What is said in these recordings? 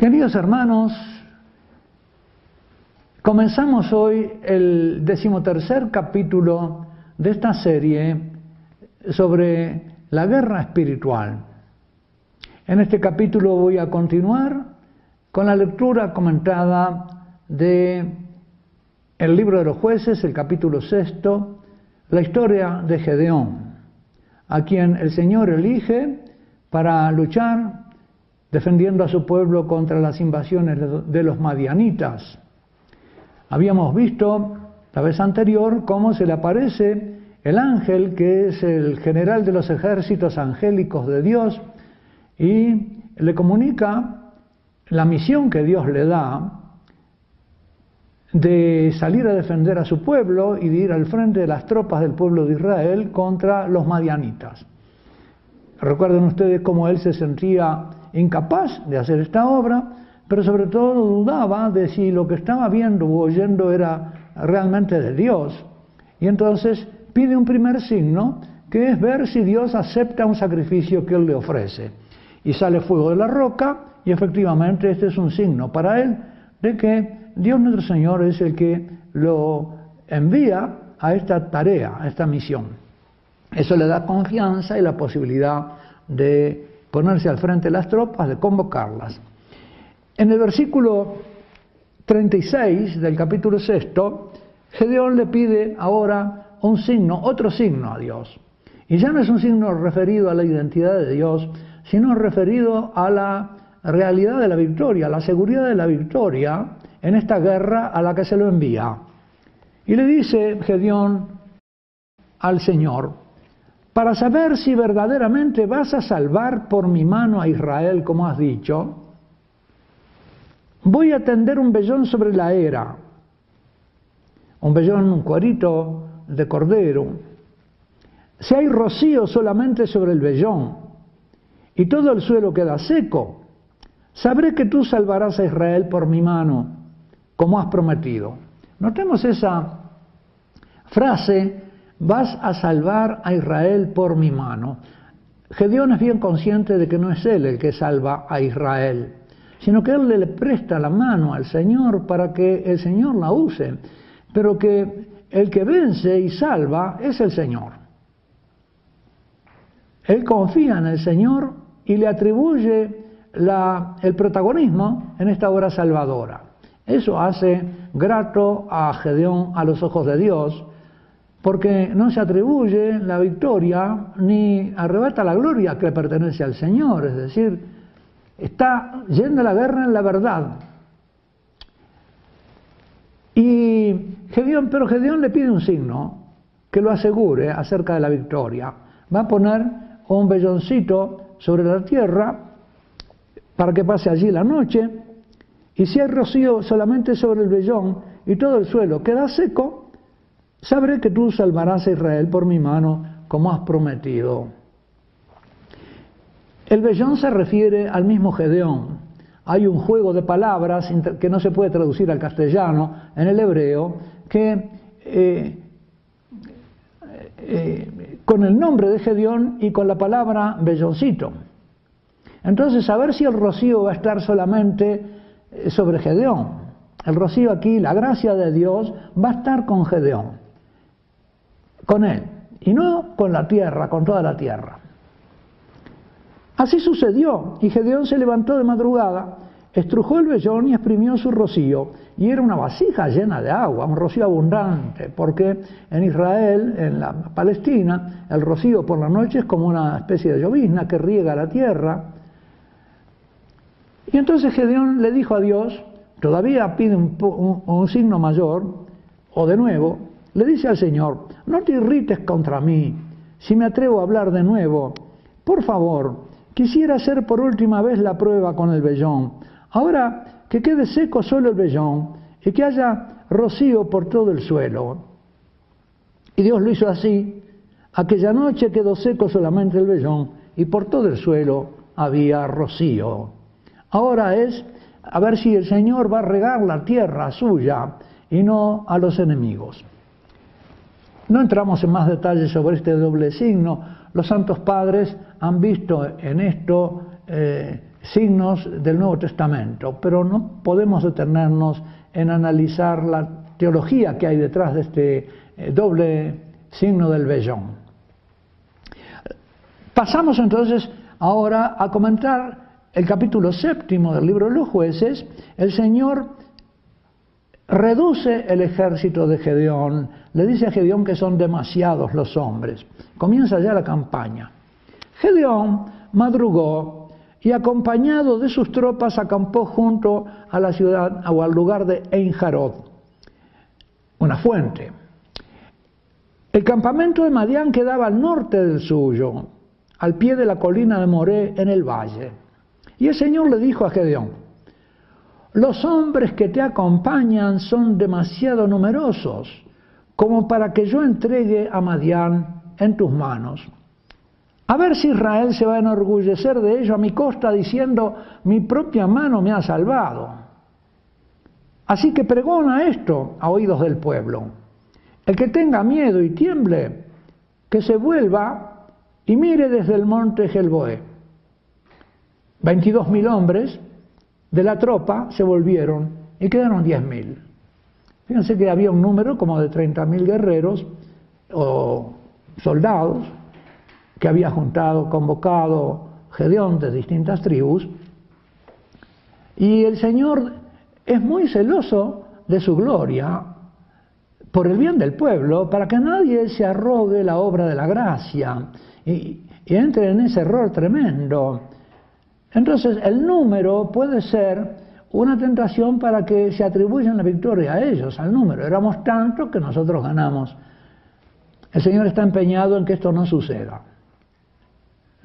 Queridos hermanos, comenzamos hoy el decimotercer capítulo de esta serie sobre la guerra espiritual. En este capítulo voy a continuar con la lectura comentada de el libro de los jueces, el capítulo sexto, la historia de Gedeón, a quien el Señor elige para luchar defendiendo a su pueblo contra las invasiones de los madianitas. Habíamos visto la vez anterior cómo se le aparece el ángel, que es el general de los ejércitos angélicos de Dios, y le comunica la misión que Dios le da de salir a defender a su pueblo y de ir al frente de las tropas del pueblo de Israel contra los madianitas. Recuerden ustedes cómo él se sentía incapaz de hacer esta obra, pero sobre todo dudaba de si lo que estaba viendo o oyendo era realmente de Dios. Y entonces pide un primer signo, que es ver si Dios acepta un sacrificio que él le ofrece. Y sale fuego de la roca, y efectivamente este es un signo para él de que Dios nuestro Señor es el que lo envía a esta tarea, a esta misión. Eso le da confianza y la posibilidad de ponerse al frente de las tropas, de convocarlas. En el versículo 36 del capítulo 6, Gedeón le pide ahora un signo, otro signo a Dios. Y ya no es un signo referido a la identidad de Dios, sino referido a la realidad de la victoria, la seguridad de la victoria en esta guerra a la que se lo envía. Y le dice Gedeón al Señor, para saber si verdaderamente vas a salvar por mi mano a Israel, como has dicho, voy a tender un vellón sobre la era, un vellón, un de cordero. Si hay rocío solamente sobre el vellón y todo el suelo queda seco, sabré que tú salvarás a Israel por mi mano, como has prometido. Notemos esa frase vas a salvar a Israel por mi mano. Gedeón es bien consciente de que no es él el que salva a Israel, sino que él le presta la mano al Señor para que el Señor la use, pero que el que vence y salva es el Señor. Él confía en el Señor y le atribuye el protagonismo en esta obra salvadora. Eso hace grato a Gedeón a los ojos de Dios, porque no se atribuye la victoria ni arrebata la gloria que pertenece al Señor, es decir, está yendo a la guerra en la verdad. Y Gedeón, pero Gedeón le pide un signo que lo asegure acerca de la victoria. Va a poner un velloncito sobre la tierra para que pase allí la noche, y si hay rocío solamente sobre el vellón y todo el suelo queda seco, Sabré que tú salvarás a Israel por mi mano, como has prometido. El vellón se refiere al mismo Gedeón. Hay un juego de palabras que no se puede traducir al castellano en el hebreo, que eh, eh, con el nombre de Gedeón y con la palabra velloncito. Entonces, a ver si el rocío va a estar solamente eh, sobre Gedeón. El rocío aquí, la gracia de Dios, va a estar con Gedeón con él, y no con la tierra, con toda la tierra. Así sucedió, y Gedeón se levantó de madrugada, estrujó el vellón y exprimió su rocío, y era una vasija llena de agua, un rocío abundante, porque en Israel, en la Palestina, el rocío por la noche es como una especie de llovizna que riega la tierra. Y entonces Gedeón le dijo a Dios, todavía pide un, un signo mayor, o de nuevo, le dice al Señor, no te irrites contra mí, si me atrevo a hablar de nuevo. Por favor, quisiera hacer por última vez la prueba con el vellón. Ahora que quede seco solo el vellón y que haya rocío por todo el suelo. Y Dios lo hizo así. Aquella noche quedó seco solamente el vellón y por todo el suelo había rocío. Ahora es a ver si el Señor va a regar la tierra suya y no a los enemigos. No entramos en más detalles sobre este doble signo. Los santos padres han visto en esto eh, signos del Nuevo Testamento, pero no podemos detenernos en analizar la teología que hay detrás de este eh, doble signo del vellón. Pasamos entonces ahora a comentar el capítulo séptimo del libro de los jueces. El Señor reduce el ejército de Gedeón, le dice a Gedeón que son demasiados los hombres. Comienza ya la campaña. Gedeón madrugó y acompañado de sus tropas acampó junto a la ciudad o al lugar de Einjarod, una fuente. El campamento de Madián quedaba al norte del suyo, al pie de la colina de Moré en el valle. Y el Señor le dijo a Gedeón, los hombres que te acompañan son demasiado numerosos como para que yo entregue a Madián en tus manos. A ver si Israel se va a enorgullecer de ello a mi costa diciendo, mi propia mano me ha salvado. Así que pregona esto a oídos del pueblo. El que tenga miedo y tiemble, que se vuelva y mire desde el monte Gelboé. Veintidós mil hombres de la tropa se volvieron y quedaron diez mil. Fíjense que había un número como de treinta mil guerreros o soldados que había juntado, convocado Gedeón de distintas tribus, y el Señor es muy celoso de su gloria por el bien del pueblo, para que nadie se arrogue la obra de la gracia y, entre en ese error tremendo. Entonces el número puede ser una tentación para que se atribuyan la victoria a ellos, al número. Éramos tantos que nosotros ganamos. El Señor está empeñado en que esto no suceda.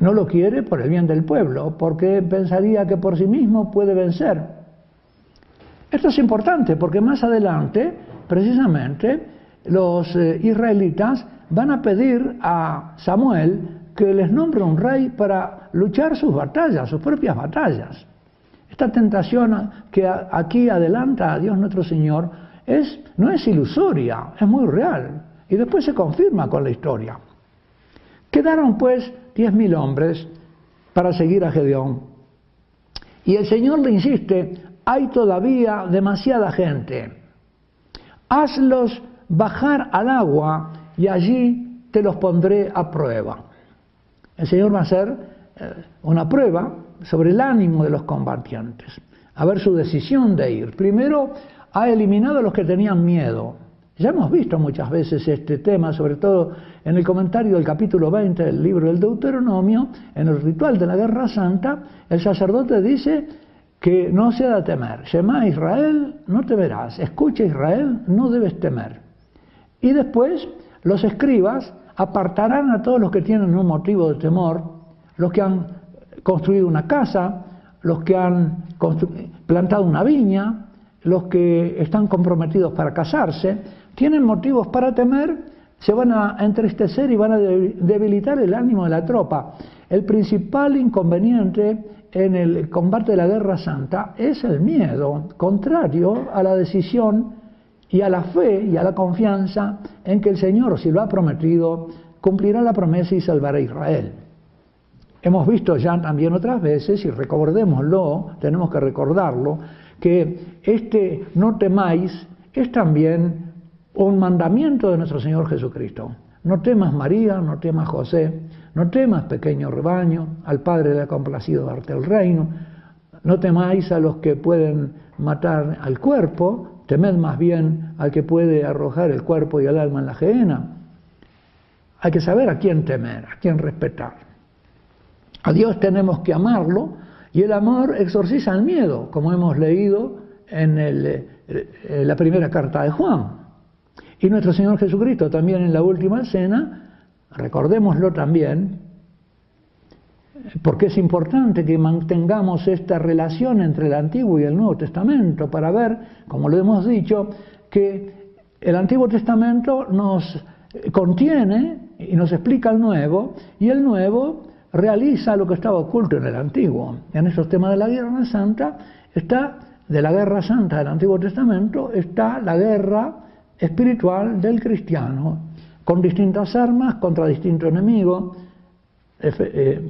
No lo quiere por el bien del pueblo, porque pensaría que por sí mismo puede vencer. Esto es importante porque más adelante, precisamente, los eh, israelitas van a pedir a Samuel que les nombre un rey para luchar sus batallas, sus propias batallas. Esta tentación que aquí adelanta a Dios nuestro Señor es, no es ilusoria, es muy real y después se confirma con la historia. Quedaron pues diez mil hombres para seguir a Gedeón. Y el Señor le insiste, hay todavía demasiada gente. Hazlos bajar al agua y allí te los pondré a prueba. El Señor va a hacer eh, una prueba sobre el ánimo de los combatientes, a ver su decisión de ir. Primero, ha eliminado a los que tenían miedo, ya hemos visto muchas veces este tema, sobre todo en el comentario del capítulo 20 del libro del Deuteronomio, en el ritual de la Guerra Santa, el sacerdote dice que no se ha de temer. Shema Israel, no temerás. Escucha Israel, no debes temer. Y después los escribas apartarán a todos los que tienen un motivo de temor, los que han construido una casa, los que han plantado una viña, los que están comprometidos para casarse, tienen motivos para temer, se van a entristecer y van a debilitar el ánimo de la tropa. El principal inconveniente en el combate de la guerra santa es el miedo, contrario a la decisión y a la fe y a la confianza en que el Señor, si lo ha prometido, cumplirá la promesa y salvará a Israel. Hemos visto ya también otras veces, y recordémoslo, tenemos que recordarlo, que este no temáis es también un mandamiento de nuestro Señor Jesucristo. No temas María, no temas José, no temas pequeño rebaño, al Padre le ha complacido darte el reino, no temáis a los que pueden matar al cuerpo, temed más bien al que puede arrojar el cuerpo y el alma en la gehenna. Hay que saber a quién temer, a quién respetar. A Dios tenemos que amarlo y el amor exorciza el miedo, como hemos leído en eh, la primera carta de Juan. Y nuestro Señor Jesucristo también en la última cena, recordémoslo también, porque es importante que mantengamos esta relación entre el Antiguo y el Nuevo Testamento para ver, como lo hemos dicho, que el Antiguo Testamento nos contiene y nos explica el Nuevo, y el Nuevo realiza lo que estaba oculto en el Antiguo. En estos temas de la Guerra Santa está, de la Guerra Santa del Antiguo Testamento, está la guerra espiritual del cristiano, con distintas armas contra distintos enemigos, eh,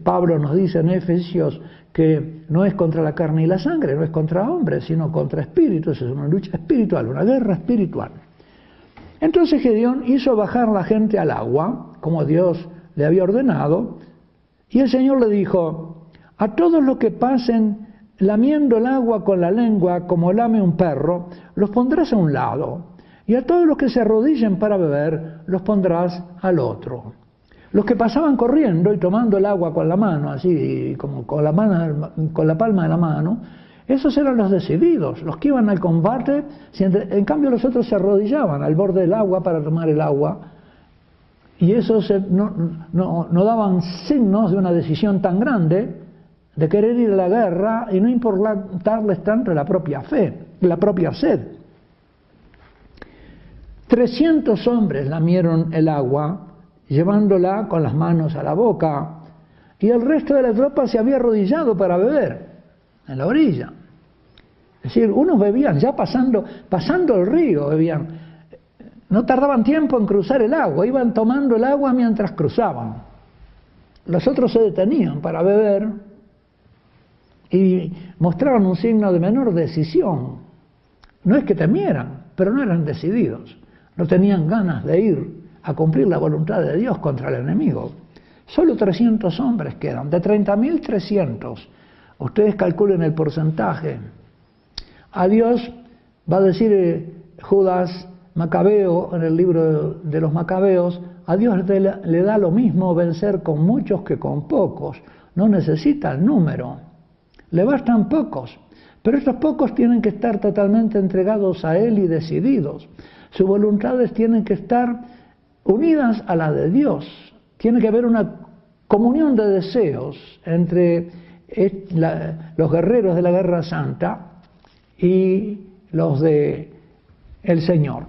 Pablo nos dice en Efesios que no es contra la carne y la sangre, no es contra hombres, sino contra espíritus, es una lucha espiritual, una guerra espiritual. Entonces Gedeón hizo bajar la gente al agua, como Dios le había ordenado, y el Señor le dijo, a todos los que pasen lamiendo el agua con la lengua como lame un perro, los pondrás a un lado, y a todos los que se arrodillen para beber, los pondrás al otro. Los que pasaban corriendo y tomando el agua con la mano, así como con la, mano, con la palma de la mano, esos eran los decididos, los que iban al combate, en cambio los otros se arrodillaban al borde del agua para tomar el agua, y esos no, no daban signos de una decisión tan grande de querer ir a la guerra y no importarles tanto la propia fe, la propia sed. 300 hombres lamieron el agua llevándola con las manos a la boca, y el resto de la tropa se había arrodillado para beber en la orilla. Es decir, unos bebían ya pasando, pasando el río, bebían. No tardaban tiempo en cruzar el agua, iban tomando el agua mientras cruzaban. Los otros se detenían para beber y mostraban un signo de menor decisión. No es que temieran, pero no eran decididos. No tenían ganas de ir a cumplir la voluntad de Dios contra el enemigo. Solo 300 hombres quedan, de 30.300. Ustedes calculen el porcentaje. A Dios va a decir eh, Judas Macabeo en el libro de los Macabeos, a Dios le da lo mismo vencer con muchos que con pocos. No necesita el número. Le bastan pocos. Pero estos pocos tienen que estar totalmente entregados a Él y decididos. Sus voluntades tienen que estar unidas a la de Dios. Tiene que haber una comunión de deseos entre los guerreros de la guerra santa y los de el Señor.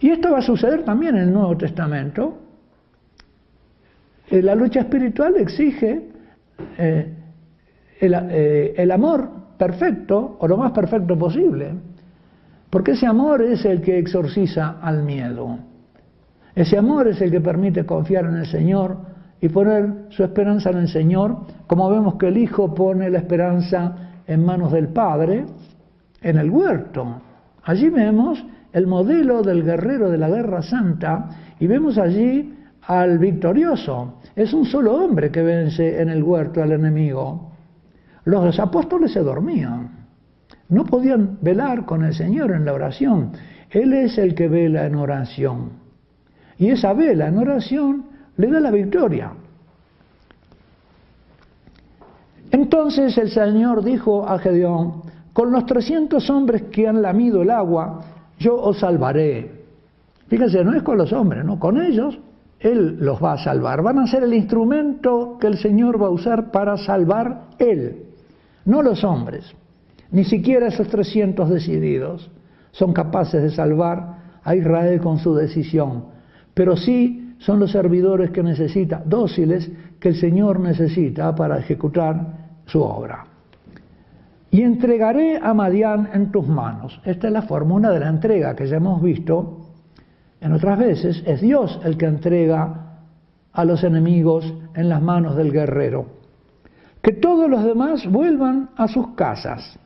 Y esto va a suceder también en el Nuevo Testamento. Eh, la lucha espiritual exige eh, eh, el amor perfecto o lo más perfecto posible, porque ese amor es el que exorciza al miedo. Ese amor es el que permite confiar en el Señor y poner su esperanza en el Señor, como vemos que el Hijo pone la esperanza en manos del Padre en el huerto. Allí vemos el modelo del guerrero de la guerra santa y vemos allí al victorioso. Es un solo hombre que vence en el huerto al enemigo. Los apóstoles se dormían, no podían velar con el Señor en la oración. Él es el que vela en oración. Y esa vela en oración le da la victoria. Entonces el Señor dijo a Gedeón, con los 300 hombres que han lamido el agua, yo os salvaré. Fíjense, no es con los hombres, no, con ellos Él los va a salvar. Van a ser el instrumento que el Señor va a usar para salvar Él, no los hombres. Ni siquiera esos 300 decididos son capaces de salvar a Israel con su decisión pero sí son los servidores que necesita, dóciles, que el Señor necesita para ejecutar su obra. Y entregaré a Madián en tus manos. Esta es la fórmula de la entrega que ya hemos visto en otras veces. Es Dios el que entrega a los enemigos en las manos del guerrero. Que todos los demás vuelvan a sus casas.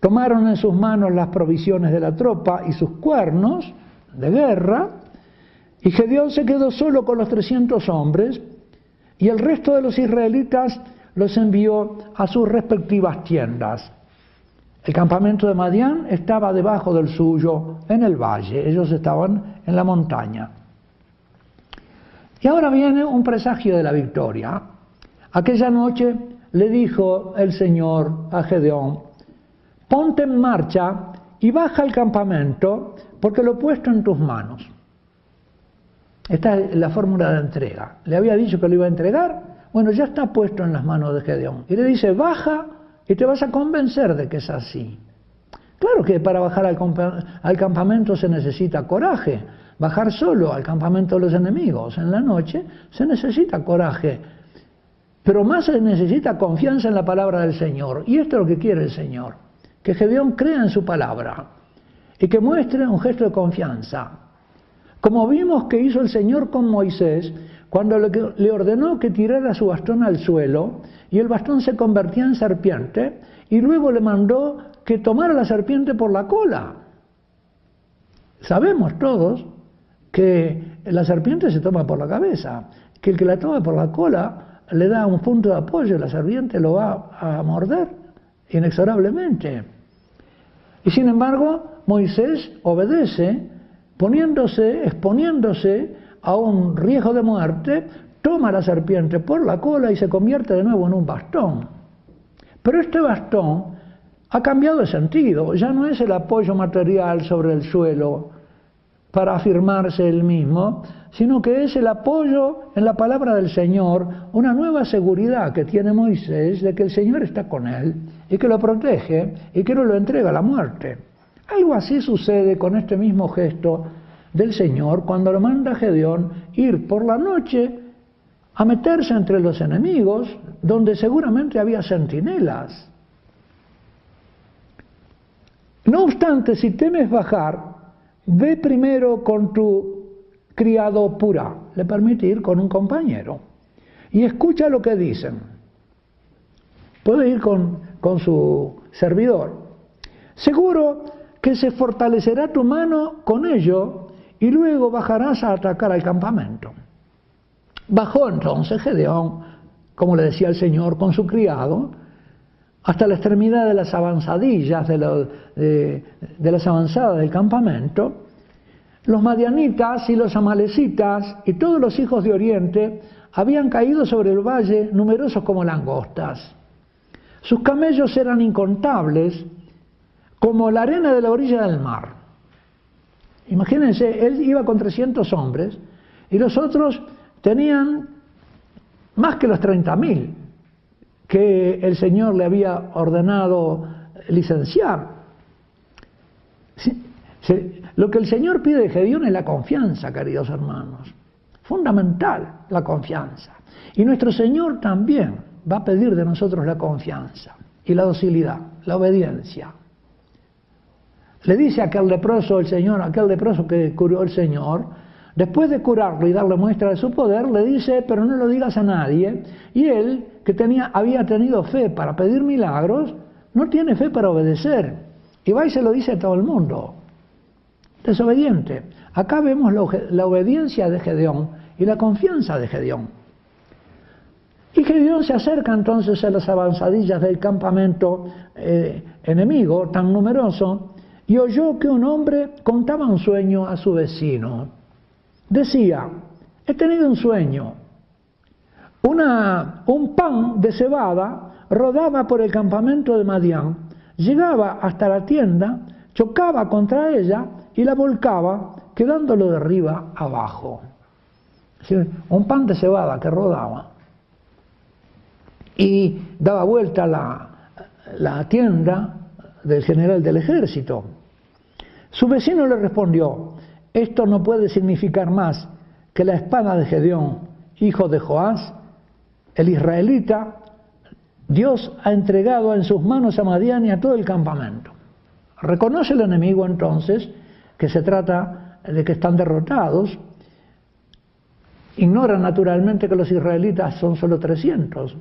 Tomaron en sus manos las provisiones de la tropa y sus cuernos de guerra y Gedeón se quedó solo con los 300 hombres y el resto de los israelitas los envió a sus respectivas tiendas. El campamento de Madián estaba debajo del suyo, en el valle, ellos estaban en la montaña. Y ahora viene un presagio de la victoria. Aquella noche le dijo el Señor a Gedeón, ponte en marcha y baja al campamento, porque lo he puesto en tus manos. Esta es la fórmula de entrega. Le había dicho que lo iba a entregar, bueno, ya está puesto en las manos de Gedeón. Y le dice, baja y te vas a convencer de que es así. Claro que para bajar al, campamento se necesita coraje. Bajar solo al campamento de los enemigos en la noche se necesita coraje. Pero más se necesita confianza en la palabra del Señor. Y esto es lo que quiere el Señor. Que Gedeón crea en su palabra y que muestre un gesto de confianza. Como vimos que hizo el Señor con Moisés, cuando le ordenó que tirara su bastón al suelo y el bastón se convertía en serpiente y luego le mandó que tomara la serpiente por la cola. Sabemos todos que la serpiente se toma por la cabeza, que el que la toma por la cola le da un punto de apoyo, la serpiente lo va a morder inexorablemente. Y sin embargo, Moisés obedece, poniéndose, exponiéndose a un riesgo de muerte, toma la serpiente por la cola y se convierte de nuevo en un bastón. Pero este bastón ha cambiado de sentido, ya no es el apoyo material sobre el suelo para afirmarse él mismo, sino que es el apoyo en la palabra del Señor, una nueva seguridad que tiene Moisés de que el Señor está con él y que lo protege y que no lo entrega a la muerte. Algo así sucede con este mismo gesto del Señor cuando lo manda a Gedeón ir por la noche a meterse entre los enemigos, donde seguramente había centinelas. No obstante, si temes bajar, ve primero con tu criado pura, le permite ir con un compañero, y escucha lo que dicen. Puede ir con, con su servidor. Seguro que se fortalecerá tu mano con ello y luego bajarás a atacar al campamento. Bajó entonces Gedeón, como le decía el Señor, con su criado, hasta la extremidad de las avanzadillas, de, las avanzadas del campamento, los madianitas y los amalecitas y todos los hijos de Oriente habían caído sobre el valle numerosos como langostas. Sus camellos eran incontables como la arena de la orilla del mar. Imagínense, él iba con 300 hombres y los otros tenían más que los 30.000 que el Señor le había ordenado licenciar. lo que el Señor pide de Gedeón es la confianza, queridos hermanos. Fundamental la confianza. Y nuestro Señor también va a pedir de nosotros la confianza y la docilidad, la obediencia. Le dice a aquel leproso el Señor, aquel leproso que curó el Señor, Después de curarlo y darle muestra de su poder, le dice, pero no lo digas a nadie. Y él, que tenía, había tenido fe para pedir milagros, no tiene fe para obedecer. Y va y se lo dice a todo el mundo. Desobediente. Acá vemos la, obediencia de Gedeón y la confianza de Gedeón. Y Gedeón se acerca entonces a las avanzadillas del campamento eh, enemigo tan numeroso y oyó que un hombre contaba un sueño a su vecino decía, he tenido un sueño. Un pan de cebada rodaba por el campamento de Madián, llegaba hasta la tienda, chocaba contra ella y la volcaba, quedándolo de arriba abajo. un pan de cebada que rodaba. Y daba vuelta la tienda del general del ejército. Su vecino le respondió, esto no puede significar más que la espada de Gedeón, hijo de Joás, el israelita, Dios ha entregado en sus manos a Madián y a todo el campamento. Reconoce el enemigo entonces que se trata de que están derrotados. Ignora naturalmente que los israelitas son solo 300.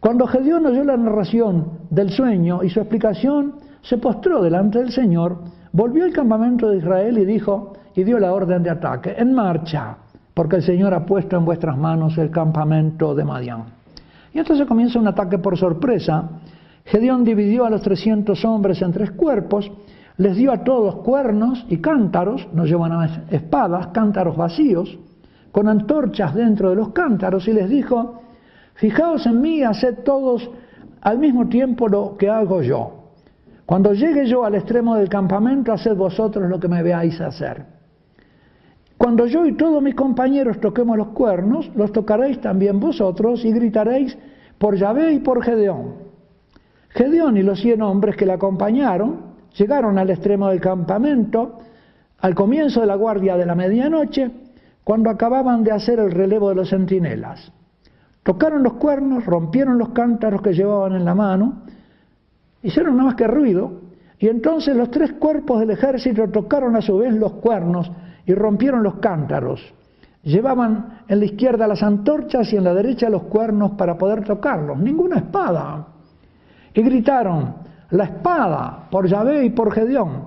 Cuando Gedeón oyó la narración del sueño y su explicación, se postró delante del Señor, volvió al campamento de Israel y dijo, y dio la orden de ataque. En marcha, porque el Señor ha puesto en vuestras manos el campamento de Madián. Y entonces comienza un ataque por sorpresa. Gedeón dividió a los 300 hombres en tres cuerpos, les dio a todos cuernos y cántaros, no llevan espadas, cántaros vacíos, con antorchas dentro de los cántaros, y les dijo, fijaos en mí, haced todos al mismo tiempo lo que hago yo. Cuando llegue yo al extremo del campamento, haced vosotros lo que me veáis hacer. Cuando yo y todos mis compañeros toquemos los cuernos, los tocaréis también vosotros y gritaréis por Yahvé y por Gedeón. Gedeón y los cien hombres que le acompañaron llegaron al extremo del campamento al comienzo de la guardia de la medianoche, cuando acababan de hacer el relevo de los centinelas. Tocaron los cuernos, rompieron los cántaros que llevaban en la mano, hicieron nada más que ruido, y entonces los tres cuerpos del ejército tocaron a su vez los cuernos y rompieron los cántaros. Llevaban en la izquierda las antorchas y en la derecha los cuernos para poder tocarlos, ninguna espada. Y gritaron, la espada por Yahvé y por Gedeón.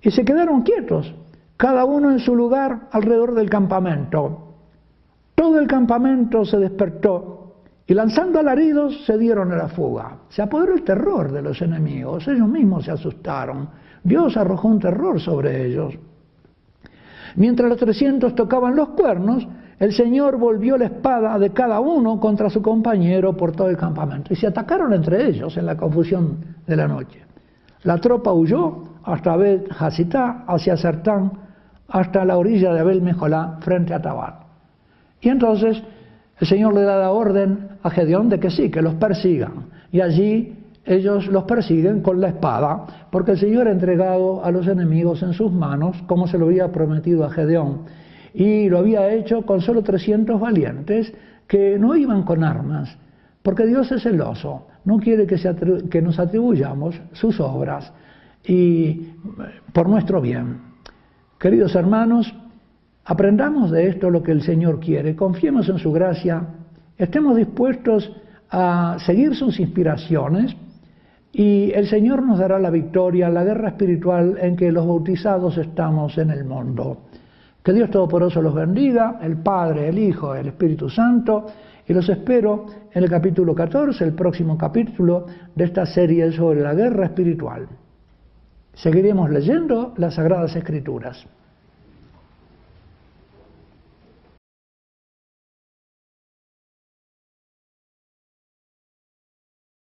Y se quedaron quietos, cada uno en su lugar alrededor del campamento. Todo el campamento se despertó y lanzando alaridos se dieron a la fuga. Se apoderó el terror de los enemigos, ellos mismos se asustaron. Dios arrojó un terror sobre ellos. Mientras los trescientos tocaban los cuernos, el Señor volvió la espada de cada uno contra su compañero por todo el campamento. Y se atacaron entre ellos en la confusión de la noche. La tropa huyó hasta Bet Hasitá, hacia Sertán, hasta la orilla de Abel Mejolá, frente a Tabar. Y entonces el Señor le da la orden a Gedeón de que sí, que los persigan. Y allí ellos los persiguen con la espada, porque el Señor ha entregado a los enemigos en sus manos, como se lo había prometido a Gedeón, y lo había hecho con solo 300 valientes que no iban con armas, porque Dios es celoso, no quiere que, que nos atribuyamos sus obras y por nuestro bien. Queridos hermanos, aprendamos de esto lo que el Señor quiere, confiemos en su gracia, estemos dispuestos a seguir sus inspiraciones, y el Señor nos dará la victoria, la guerra espiritual en que los bautizados estamos en el mundo. Que Dios Todopoderoso los bendiga, el Padre, el Hijo, el Espíritu Santo, y los espero en el capítulo 14, el próximo capítulo de esta serie sobre la guerra espiritual. Seguiremos leyendo las Sagradas Escrituras.